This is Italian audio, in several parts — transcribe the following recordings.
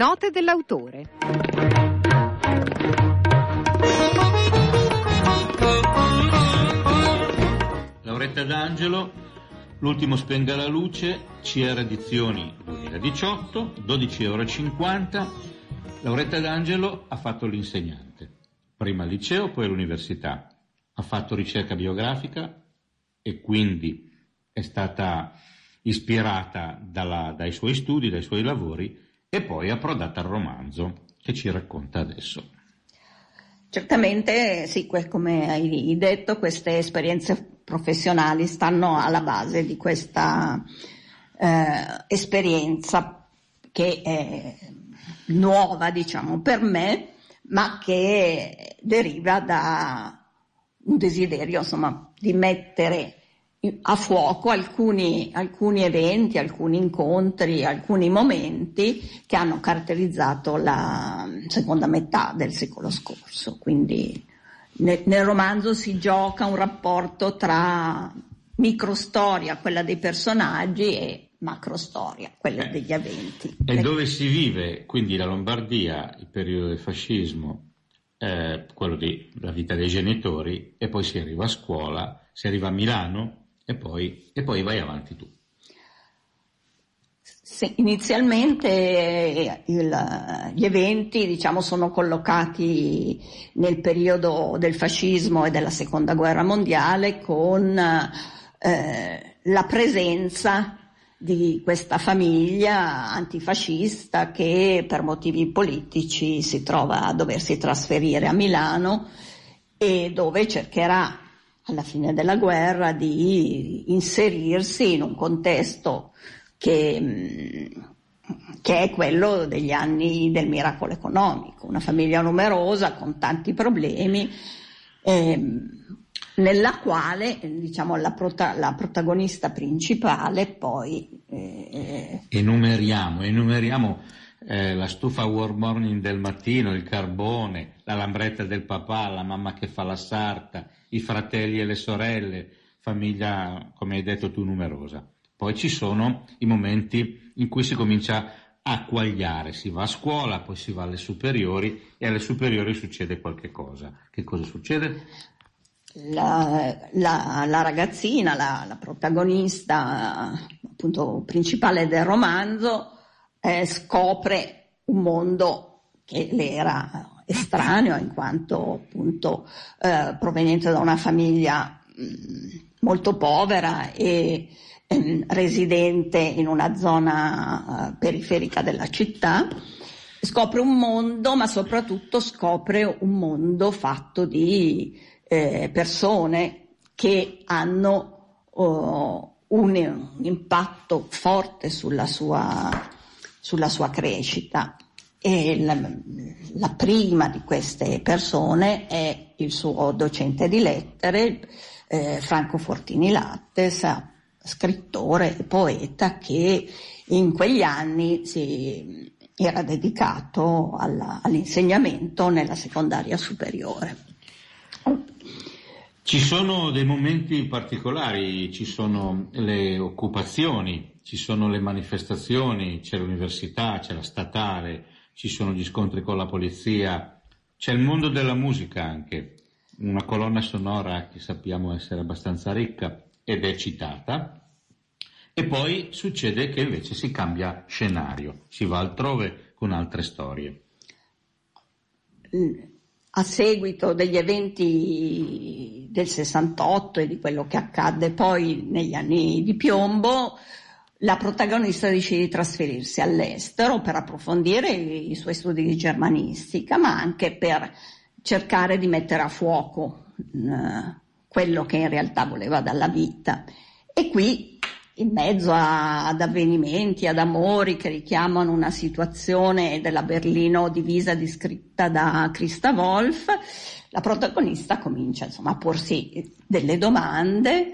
Note dell'autore. Lauretta D'Angelo, L'ultimo spenga la luce, CR Edizioni 2018, 12,50 euro. Lauretta D'Angelo ha fatto l'insegnante, prima al liceo, poi all'università. Ha fatto ricerca biografica e quindi è stata ispirata dalla, dai suoi studi, dai suoi lavori e poi approdata al romanzo che ci racconta adesso. Certamente, sì, come hai detto, queste esperienze professionali stanno alla base di questa eh, esperienza che è nuova, diciamo, per me, ma che deriva da un desiderio, insomma, di mettere a fuoco alcuni, alcuni, eventi, alcuni incontri, alcuni momenti che hanno caratterizzato la seconda metà del secolo scorso. Quindi nel, nel romanzo si gioca un rapporto tra microstoria, quella dei personaggi, e macrostoria, quella eh, degli eventi. E dove si vive quindi la Lombardia, il periodo del fascismo, eh, quello della vita dei genitori, e poi si arriva a scuola, si arriva a Milano e poi, e poi vai avanti tu. Sì, inizialmente eh, il, gli eventi diciamo, sono collocati nel periodo del fascismo e della seconda guerra mondiale con eh, la presenza di questa famiglia antifascista che per motivi politici si trova a doversi trasferire a Milano e dove cercherà alla fine della guerra di inserirsi in un contesto che, che è quello degli anni del miracolo economico, una famiglia numerosa con tanti problemi. Eh, nella quale diciamo, la, prota- la, protagonista principale poi... Eh, enumeriamo, enumeriamo eh, la stufa war morning del mattino, il carbone, la lambretta del papà, la mamma che fa la sarta, i fratelli e le sorelle, famiglia, come hai detto tu, numerosa. Poi ci sono i momenti in cui si comincia a quagliare, si va a scuola, poi si va alle superiori e alle superiori succede qualche cosa. Che cosa succede? La, la, la ragazzina, la, la, protagonista appunto principale del romanzo, eh, scopre un mondo che le era estraneo in quanto appunto eh, proveniente da una famiglia mh, mm, molto povera e ehm, residente in una zona eh, periferica della città. Scopre un mondo, ma soprattutto scopre un mondo fatto di eh, persone che hanno oh, un, un, impatto forte sulla sua, sulla sua crescita e la, la, prima di queste persone è il suo docente di lettere, eh, Franco Fortini Lattes, scrittore e poeta che in quegli anni si era dedicato alla, all'insegnamento nella secondaria superiore. Ci sono dei momenti particolari, ci sono le occupazioni, ci sono le manifestazioni, c'è l'università, c'è la statale, ci sono gli scontri con la polizia, c'è il mondo della musica anche, una colonna sonora che sappiamo essere abbastanza ricca ed è citata. E poi succede che invece si cambia scenario, si va altrove con altre storie. A seguito degli eventi del 68 e di quello che accadde poi negli anni di piombo, la protagonista decide di trasferirsi all'estero per approfondire i suoi studi di germanistica, ma anche per cercare di mettere a fuoco eh, quello che in realtà voleva dalla vita. E qui, in mezzo a, ad avvenimenti, ad amori che richiamano una situazione della Berlino divisa descritta da Christa Wolf, la protagonista comincia insomma, a porsi delle domande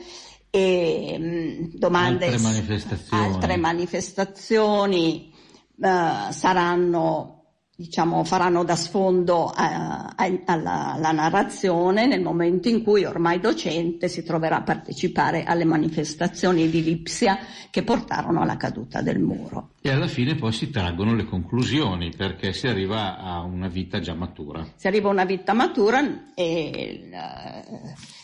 e mh, domande, altre manifestazioni, altre manifestazioni uh, saranno diciamo, faranno da sfondo a, a, alla, alla, narrazione nel momento in cui ormai docente si troverà a partecipare alle manifestazioni di Lipsia che portarono alla caduta del muro. E alla fine poi si traggono le conclusioni perché si arriva a una vita già matura. Si arriva a una vita matura e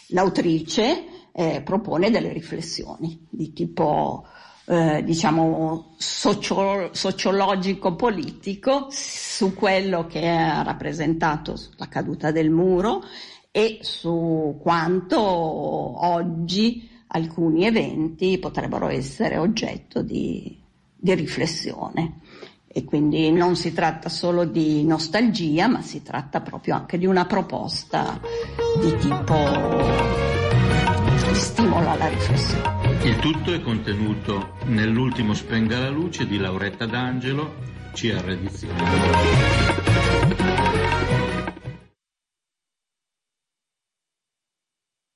l'autrice eh, propone delle riflessioni di tipo eh, diciamo socio- sociologico-politico su quello che ha rappresentato la caduta del muro e su quanto oggi alcuni eventi potrebbero essere oggetto di, di riflessione. E quindi non si tratta solo di nostalgia, ma si tratta proprio anche di una proposta di tipo di stimolo alla riflessione. Il tutto è contenuto nell'ultimo Spenga la luce di Lauretta D'Angelo, CR Edizioni.